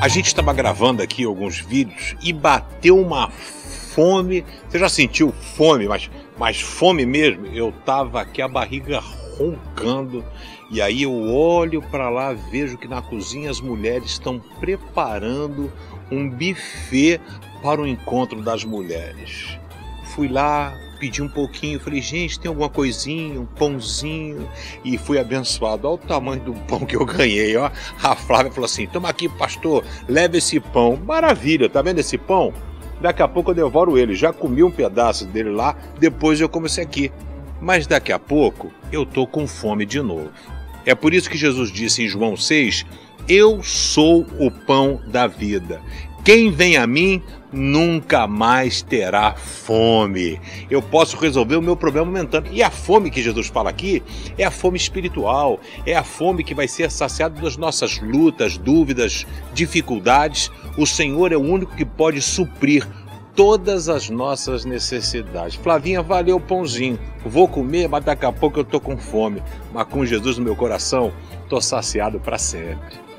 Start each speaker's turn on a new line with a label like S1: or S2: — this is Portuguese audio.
S1: A gente estava gravando aqui alguns vídeos e bateu uma fome. Você já sentiu fome, mas, mas fome mesmo? Eu tava aqui a barriga roncando e aí eu olho para lá, vejo que na cozinha as mulheres estão preparando um buffet para o encontro das mulheres. Fui lá, pedi um pouquinho, falei, gente, tem alguma coisinha, um pãozinho, e fui abençoado. Olha o tamanho do pão que eu ganhei, ó. A Flávia falou assim: toma aqui, pastor, leve esse pão. Maravilha, tá vendo esse pão? Daqui a pouco eu devoro ele. Já comi um pedaço dele lá, depois eu como esse aqui. Mas daqui a pouco eu tô com fome de novo. É por isso que Jesus disse em João 6: Eu sou o pão da vida. Quem vem a mim nunca mais terá fome. Eu posso resolver o meu problema momentâneo. E a fome que Jesus fala aqui é a fome espiritual, é a fome que vai ser saciada das nossas lutas, dúvidas, dificuldades. O Senhor é o único que pode suprir todas as nossas necessidades. Flavinha, valeu o pãozinho. Vou comer, mas daqui a pouco eu tô com fome. Mas com Jesus no meu coração, tô saciado para sempre.